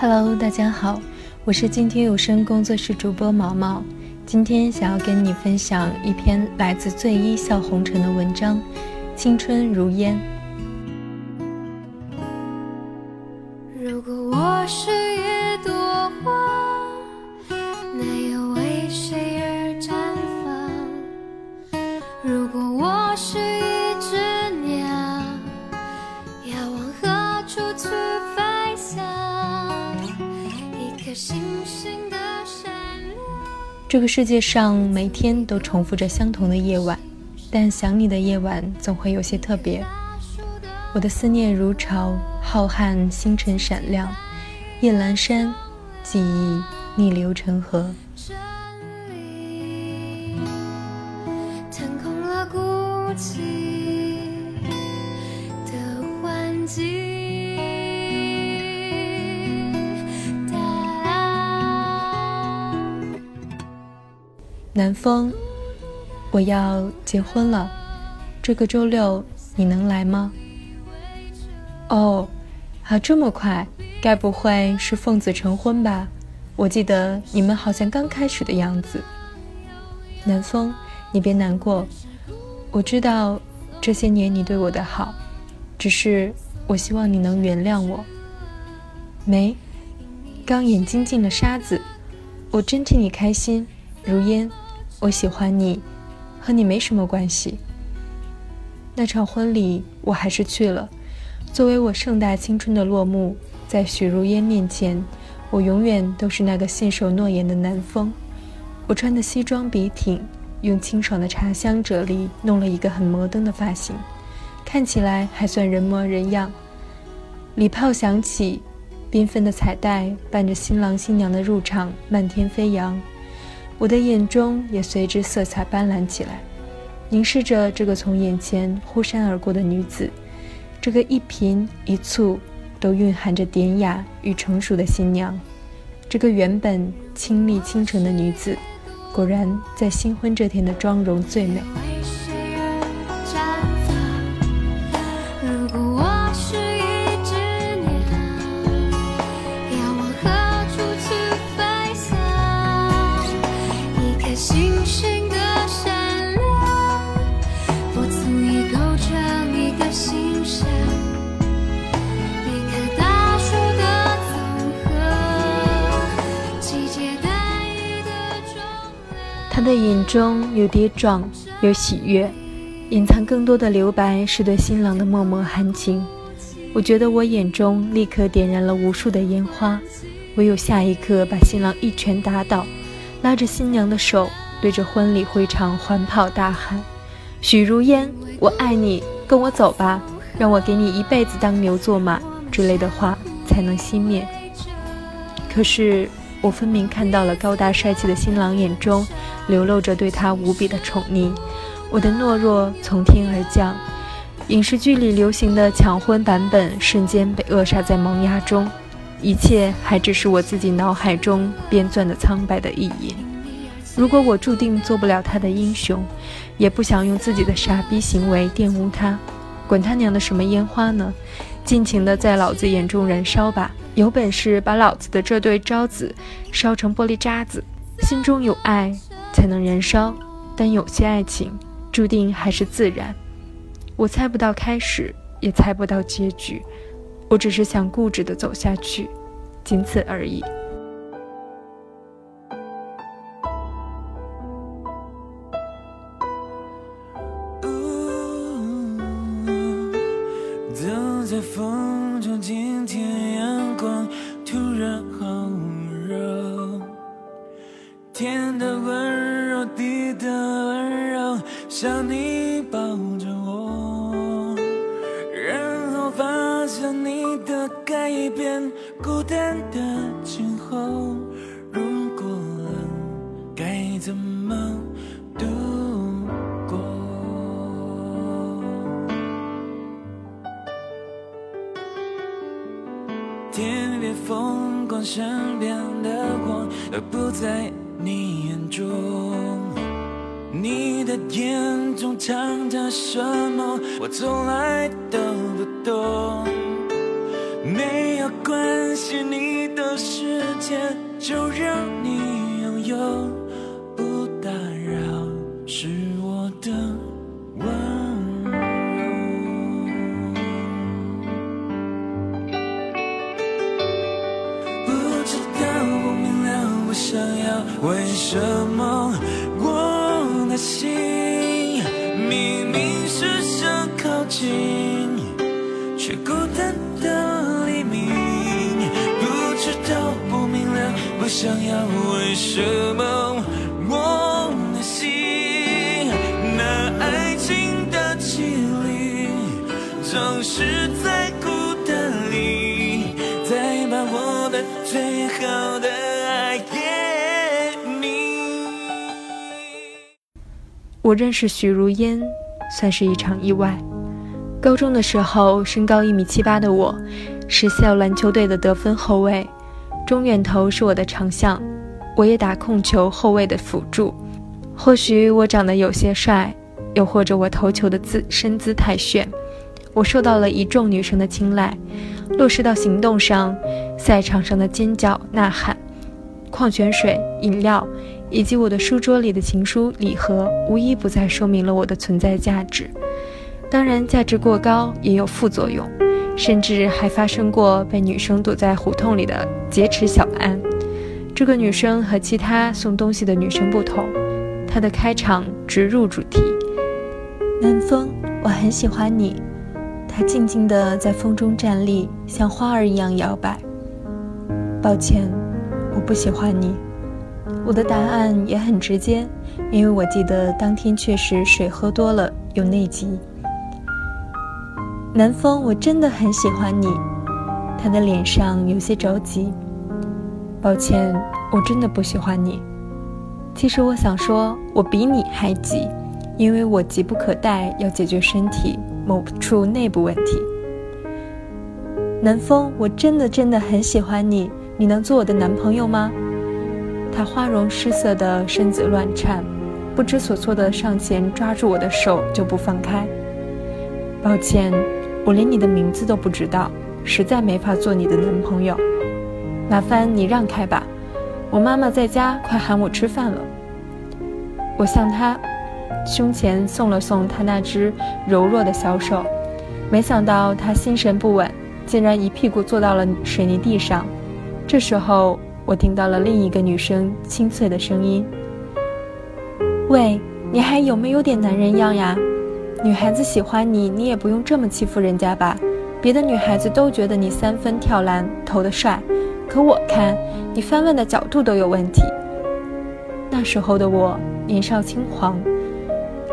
Hello，大家好，我是今天有声工作室主播毛毛。今天想要跟你分享一篇来自醉一笑红尘的文章，《青春如烟》。世界上每天都重复着相同的夜晚，但想你的夜晚总会有些特别。我的思念如潮，浩瀚星辰闪亮，夜阑珊，记忆逆流成河。真理腾空了孤寂的环境。南风，我要结婚了，这个周六你能来吗？哦，啊，这么快？该不会是奉子成婚吧？我记得你们好像刚开始的样子。南风，你别难过，我知道这些年你对我的好，只是我希望你能原谅我。没，刚眼睛进了沙子，我真替你开心。如烟，我喜欢你，和你没什么关系。那场婚礼我还是去了，作为我盛大青春的落幕，在许如烟面前，我永远都是那个信守诺言的南风。我穿的西装笔挺，用清爽的茶香啫喱弄了一个很摩登的发型，看起来还算人模人样。礼炮响起，缤纷的彩带伴着新郎新娘的入场漫天飞扬，我的眼中也随之色彩斑斓起来，凝视着这个从眼前忽闪而过的女子，这个一颦一蹙都蕴含着典雅与成熟的新娘，这个原本清丽清纯的女子，果然在新婚这天的妆容最美。的眼中有跌撞，有喜悦，隐藏更多的留白是对新郎的脉脉含情。我觉得我眼中立刻点燃了无数的烟花，唯有下一刻把新郎一拳打倒，拉着新娘的手，对着婚礼会场环跑大喊：“许如烟，我爱你，跟我走吧，让我给你一辈子当牛做马”之类的话才能熄灭。可是我分明看到了高大帅气的新郎眼中流露着对他无比的宠溺，我的懦弱从天而降，影视剧里流行的抢婚版本瞬间被扼杀在萌芽中，一切还只是我自己脑海中编撰的苍白的意淫。如果我注定做不了他的英雄，也不想用自己的傻逼行为玷污他，管他娘的什么烟花呢？尽情的在老子眼中燃烧吧！有本事把老子的这对招子烧成玻璃渣子！心中有爱才能燃烧，但有些爱情注定还是自然。我猜不到开始，也猜不到结局，我只是想固执的走下去，仅此而已。怎么度过？天边风光，身边的光都不在你眼中。你的眼中藏着什么？我从来都不懂。没有关系，你的世界什么我的心明明是想靠近，却孤单的黎明。不知道，不明了，不想要，为什么我的心那爱情的绮丽，总是我认识许如烟，算是一场意外。高中的时候，身高一米七八的我，是校篮球队的得分后卫，中远投是我的长项，我也打控球后卫的辅助。或许我长得有些帅，又或者我投球的姿身姿太炫，我受到了一众女生的青睐。落实到行动上，赛场上的尖叫、呐喊、矿泉水、饮料，以及我的书桌里的情书礼盒，无一不再说明了我的存在价值。当然，价值过高也有副作用，甚至还发生过被女生堵在胡同里的劫持小案。这个女生和其他送东西的女生不同，她的开场直入主题。南风，我很喜欢你。她静静地在风中站立，像花儿一样摇摆。抱歉，我不喜欢你。我的答案也很直接，因为我记得当天确实水喝多了，有内急。南风，我真的很喜欢你。他的脸上有些着急。抱歉，我真的不喜欢你。其实我想说，我比你还急，因为我急不可待要解决身体某处内部问题。南风，我真的真的很喜欢你，你能做我的男朋友吗？他花容失色的身子乱颤，不知所措的上前抓住我的手就不放开。抱歉，我连你的名字都不知道，实在没法做你的男朋友。麻烦你让开吧，我妈妈在家，快喊我吃饭了。我向他胸前送了送他那只柔弱的小手，没想到他心神不稳，竟然一屁股坐到了水泥地上。这时候，我听到了另一个女生清脆的声音：“喂，你还有没有点男人样呀？女孩子喜欢你，你也不用这么欺负人家吧？别的女孩子都觉得你三分跳篮投得帅。”可我看你翻问的角度都有问题。那时候的我年少轻狂，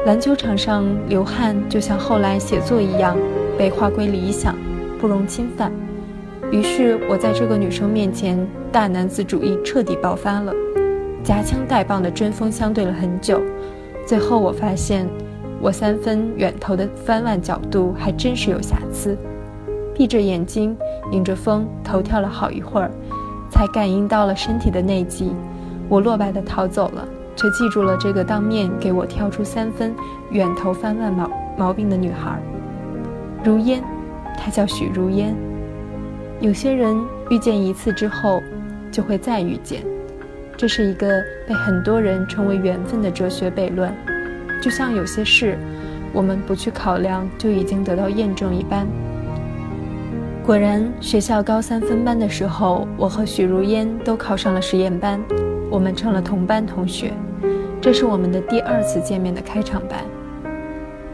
篮球场上流汗就像后来写作一样，被划归理想，不容侵犯。于是我在这个女生面前，大男子主义彻底爆发了，夹枪带棒的针锋相对了很久。最后我发现，我三分远投的翻腕角度还真是有瑕疵。闭着眼睛，迎着风头跳了好一会儿，才感应到了身体的内急。我落败的逃走了，却记住了这个当面给我跳出三分远投翻腕毛毛病的女孩，如烟，她叫许如烟。有些人遇见一次之后，就会再遇见，这是一个被很多人称为缘分的哲学悖论。就像有些事，我们不去考量就已经得到验证一般。果然，学校高三分班的时候，我和许如烟都考上了实验班，我们成了同班同学。这是我们的第二次见面的开场白。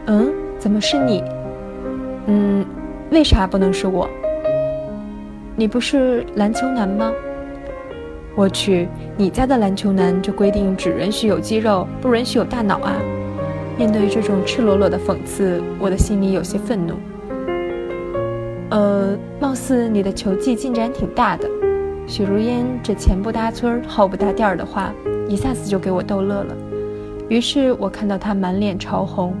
嗯，怎么是你？嗯，为啥不能是我？你不是篮球男吗？我去，你家的篮球男就规定只允许有肌肉，不允许有大脑啊！面对这种赤裸裸的讽刺，我的心里有些愤怒。呃，貌似你的球技进展挺大的。许如烟这前不搭村后不搭店儿的话，一下子就给我逗乐了。于是我看到她满脸潮红，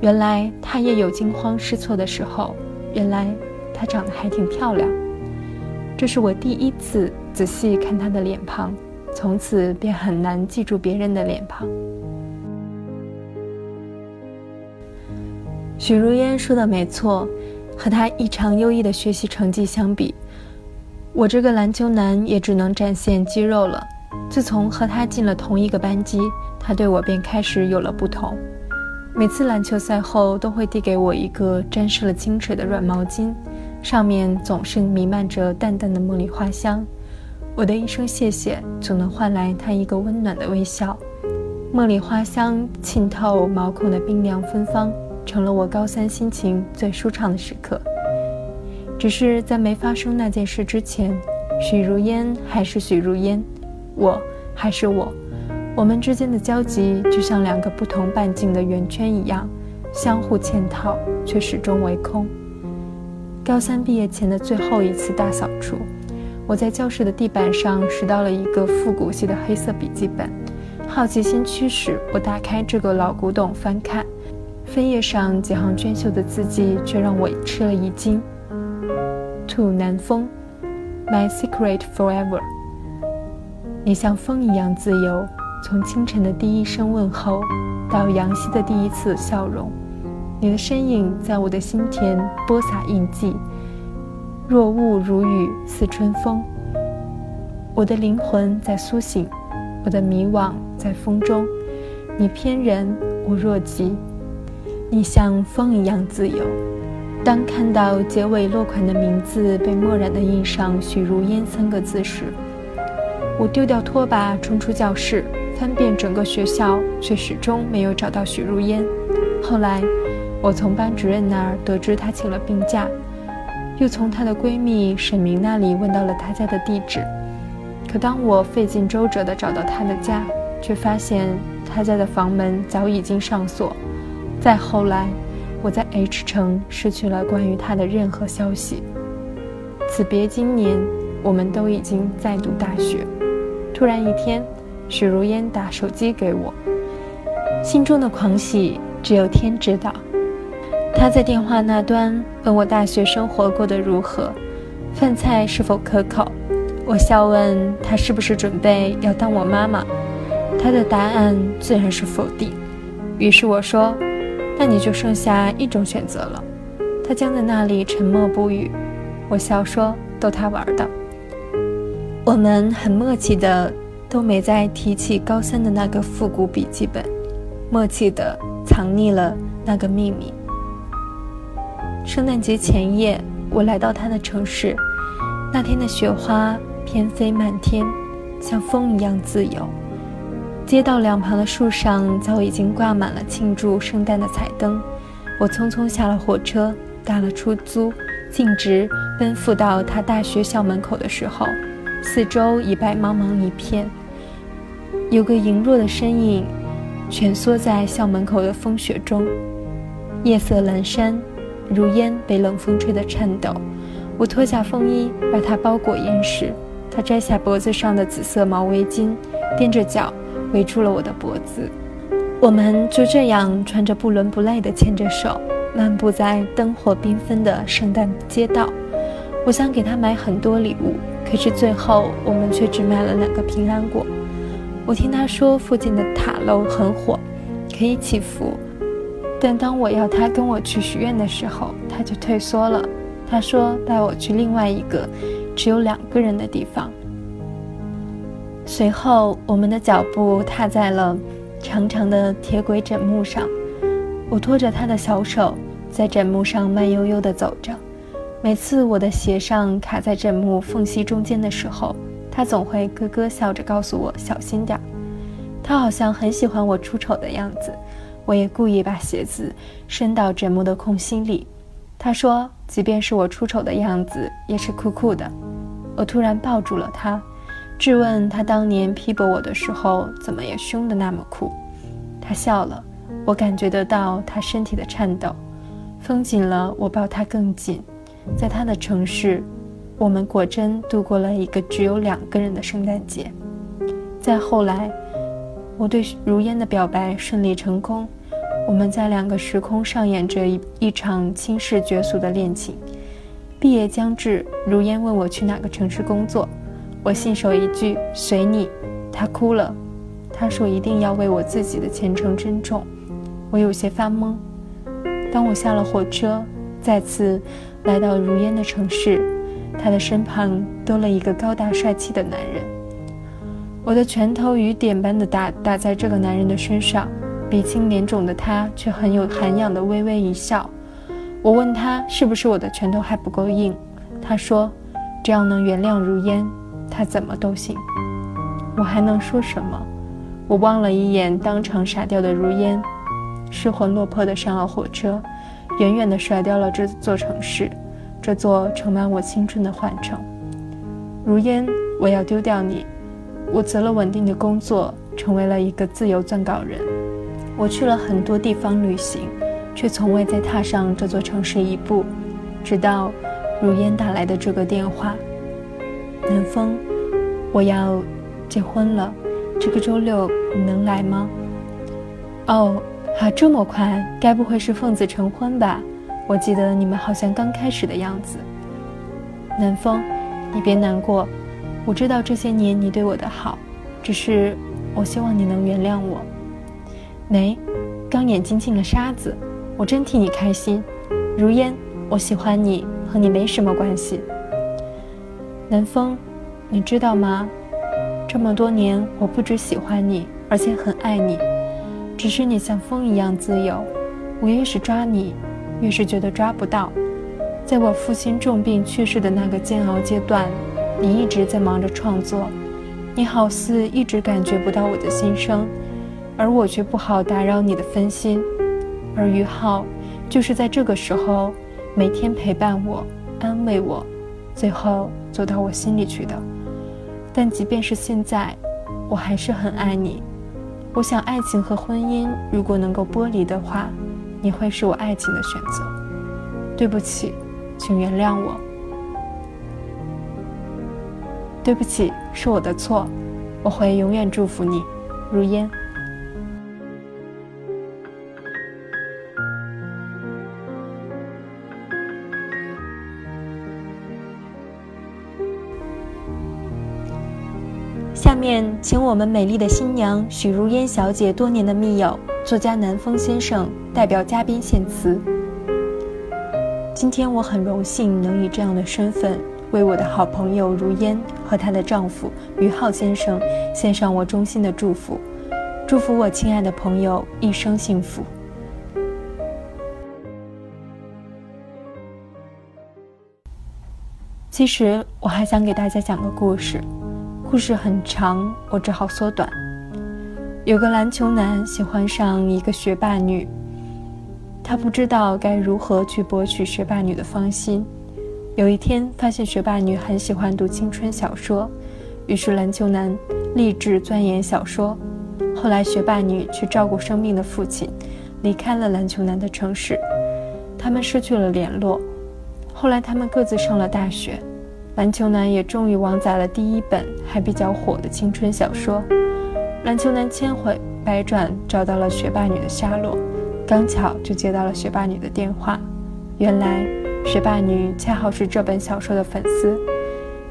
原来他也有惊慌失措的时候。原来她长得还挺漂亮。这是我第一次仔细看她的脸庞，从此便很难记住别人的脸庞。许如烟说的没错。和她异常优异的学习成绩相比，我这个篮球男也只能展现肌肉了。自从和她进了同一个班级，她对我便开始有了不同。每次篮球赛后，都会递给我一个沾湿了清水的软毛巾，上面总是弥漫着淡淡的茉莉花香。我的一声谢谢，总能换来他一个温暖的微笑。茉莉花香浸透毛孔的冰凉芬芳，成了我高三心情最舒畅的时刻。只是在没发生那件事之前，许如烟还是许如烟，我还是我。我们之间的交集就像两个不同半径的圆圈一样，相互嵌套，却始终为空。高三毕业前的最后一次大扫除，我在教室的地板上拾到了一个复古系的黑色笔记本。好奇心驱使我打开这个老古董翻看，扉页上几行娟秀的字迹却让我吃了一惊。To 南风，My secret forever。你像风一样自由。从清晨的第一声问候，到阳夕的第一次笑容，你的身影在我的心田播撒印记。若雾如雨似春风，我的灵魂在苏醒，我的迷惘在风中。你翩然，我若即。你像风一样自由。当看到结尾落款的名字被墨染的印上“许如烟”三个字时，我丢掉拖把，冲出教室。翻遍整个学校，却始终没有找到许如烟。后来，我从班主任那儿得知她请了病假，又从她的闺蜜沈明那里问到了她家的地址。可当我费尽周折地找到她的家，却发现她家的房门早已经上锁。再后来，我在 H 城失去了关于她的任何消息。此别经年，我们都已经在读大学。突然一天。许如烟打手机给我，心中的狂喜只有天知道。他在电话那端问我大学生活过得如何，饭菜是否可口。我笑问他是不是准备要当我妈妈，他的答案自然是否定。于是我说：“那你就剩下一种选择了。”他僵在那里沉默不语。我笑说：“逗他玩的。”我们很默契的。都没再提起高三的那个复古笔记本，默契的藏匿了那个秘密。圣诞节前夜，我来到他的城市，那天的雪花翩飞漫天，像风一样自由。街道两旁的树上早已经挂满了庆祝圣诞的彩灯。我匆匆下了火车，打了出租，径直奔赴到他大学校门口的时候。四周已白茫茫一片，有个羸弱的身影蜷缩在校门口的风雪中。夜色阑珊，如烟被冷风吹得颤抖。我脱下风衣，把它包裹严实。他摘下脖子上的紫色毛围巾，踮着脚围住了我的脖子。我们就这样穿着不伦不类的牵着手，漫步在灯火缤纷的圣诞街道。我想给他买很多礼物。可是最后，我们却只买了两个平安果。我听他说，附近的塔楼很火，可以祈福。但当我要他跟我去许愿的时候，他就退缩了。他说带我去另外一个只有两个人的地方。随后，我们的脚步踏在了长长的铁轨枕木上。我拖着他的小手，在枕木上慢悠悠地走着。每次我的鞋上卡在枕木缝隙中间的时候，他总会咯咯笑着告诉我小心点儿。他好像很喜欢我出丑的样子，我也故意把鞋子伸到枕木的空隙里。他说，即便是我出丑的样子，也是酷酷的。我突然抱住了他，质问他当年批驳我的时候，怎么也凶得那么酷。他笑了，我感觉得到他身体的颤抖。风紧了，我抱他更紧。在他的城市，我们果真度过了一个只有两个人的圣诞节。再后来，我对如烟的表白顺利成功，我们在两个时空上演着一一场轻视绝俗的恋情。毕业将至，如烟问我去哪个城市工作，我信手一句随你。他哭了，他说一定要为我自己的前程珍重。我有些发懵。当我下了火车，再次。来到如烟的城市，她的身旁多了一个高大帅气的男人。我的拳头雨点般的打打在这个男人的身上，鼻青脸肿的他却很有涵养的微微一笑。我问他是不是我的拳头还不够硬，他说只要能原谅如烟，他怎么都行。我还能说什么？我望了一眼当场傻掉的如烟，失魂落魄的上了火车，远远地甩掉了这座城市，这座盛满我青春的幻城。如烟，我要丢掉你。我辞了稳定的工作，成为了一个自由撰稿人。我去了很多地方旅行，却从未再踏上这座城市一步。直到如烟打来的这个电话：“南风，我要结婚了，这个周六你能来吗？”哦，啊，这么快？该不会是奉子成婚吧？我记得你们好像刚开始的样子。南风，你别难过。我知道这些年你对我的好，只是我希望你能原谅我。没，刚眼睛进了沙子，我真替你开心。如烟，我喜欢你，和你没什么关系。南风，你知道吗？这么多年，我不只喜欢你，而且很爱你。只是你像风一样自由，我越是抓你，越是觉得抓不到。在我父亲重病去世的那个煎熬阶段。你一直在忙着创作，你好似一直感觉不到我的心声，而我却不好打扰你的分心。而于浩，就是在这个时候，每天陪伴我、安慰我，最后走到我心里去的。但即便是现在，我还是很爱你。我想，爱情和婚姻如果能够剥离的话，你会是我爱情的选择。对不起，请原谅我。对不起，是我的错，我会永远祝福你，如烟。下面，请我们美丽的新娘许如烟小姐多年的密友、作家南风先生代表嘉宾献词。今天我很荣幸能以这样的身份。为我的好朋友如烟和她的丈夫于浩先生献上我衷心的祝福，祝福我亲爱的朋友一生幸福。其实我还想给大家讲个故事，故事很长，我只好缩短。有个篮球男喜欢上一个学霸女，他不知道该如何去博取学霸女的芳心。有一天，发现学霸女很喜欢读青春小说，于是篮球男立志钻研小说。后来，学霸女去照顾生病的父亲，离开了篮球男的城市，他们失去了联络。后来，他们各自上了大学，篮球男也终于网载了第一本还比较火的青春小说。篮球男千回百转找到了学霸女的下落，刚巧就接到了学霸女的电话，原来。学霸女恰好是这本小说的粉丝，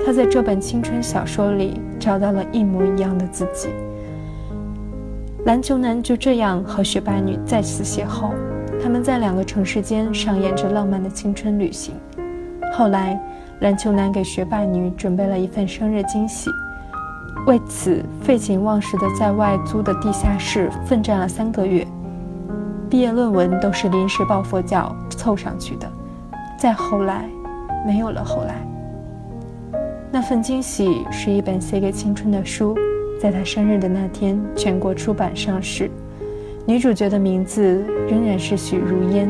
她在这本青春小说里找到了一模一样的自己。篮球男就这样和学霸女再次邂逅，他们在两个城市间上演着浪漫的青春旅行。后来，篮球男给学霸女准备了一份生日惊喜，为此废寝忘食的在外租的地下室奋战了三个月，毕业论文都是临时抱佛脚凑上去的。再后来，没有了后来。那份惊喜是一本写给青春的书，在他生日的那天，全国出版上市。女主角的名字仍然是许如烟。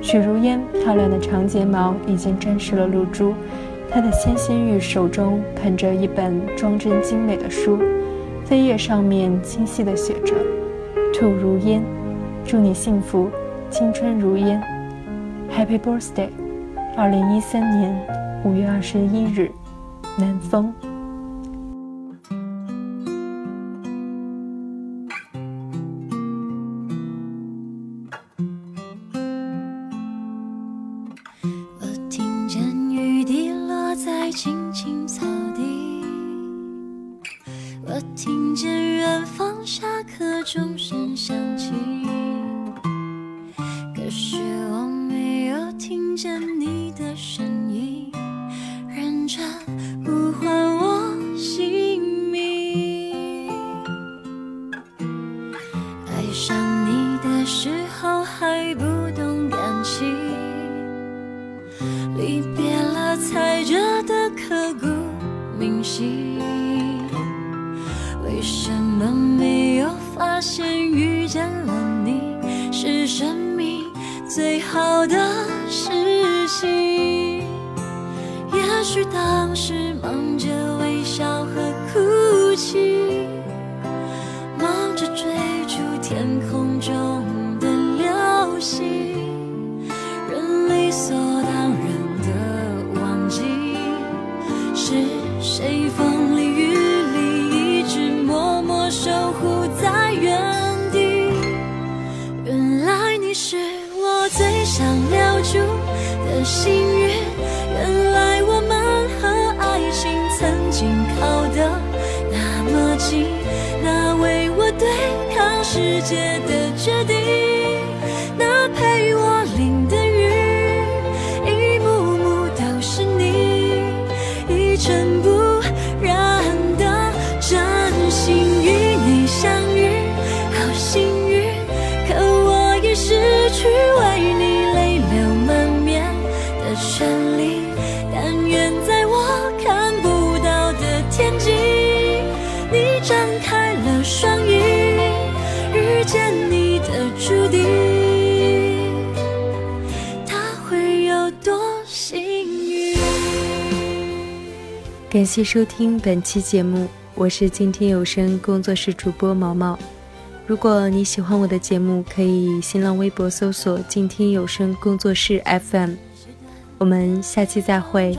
许如烟漂亮的长睫毛已经沾湿了露珠，她的纤纤玉手中捧着一本装帧精美的书，扉页上面清晰地写着“兔如烟”，祝你幸福，青春如烟。Happy birthday！二零一三年五月二十一日，南风。感谢收听本期节目我是今天有声工作室主播毛毛。如果你喜欢我的节目可以新浪微博搜索今天有声工作室 fm 我们下期再会。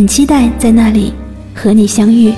很期待在那里和你相遇。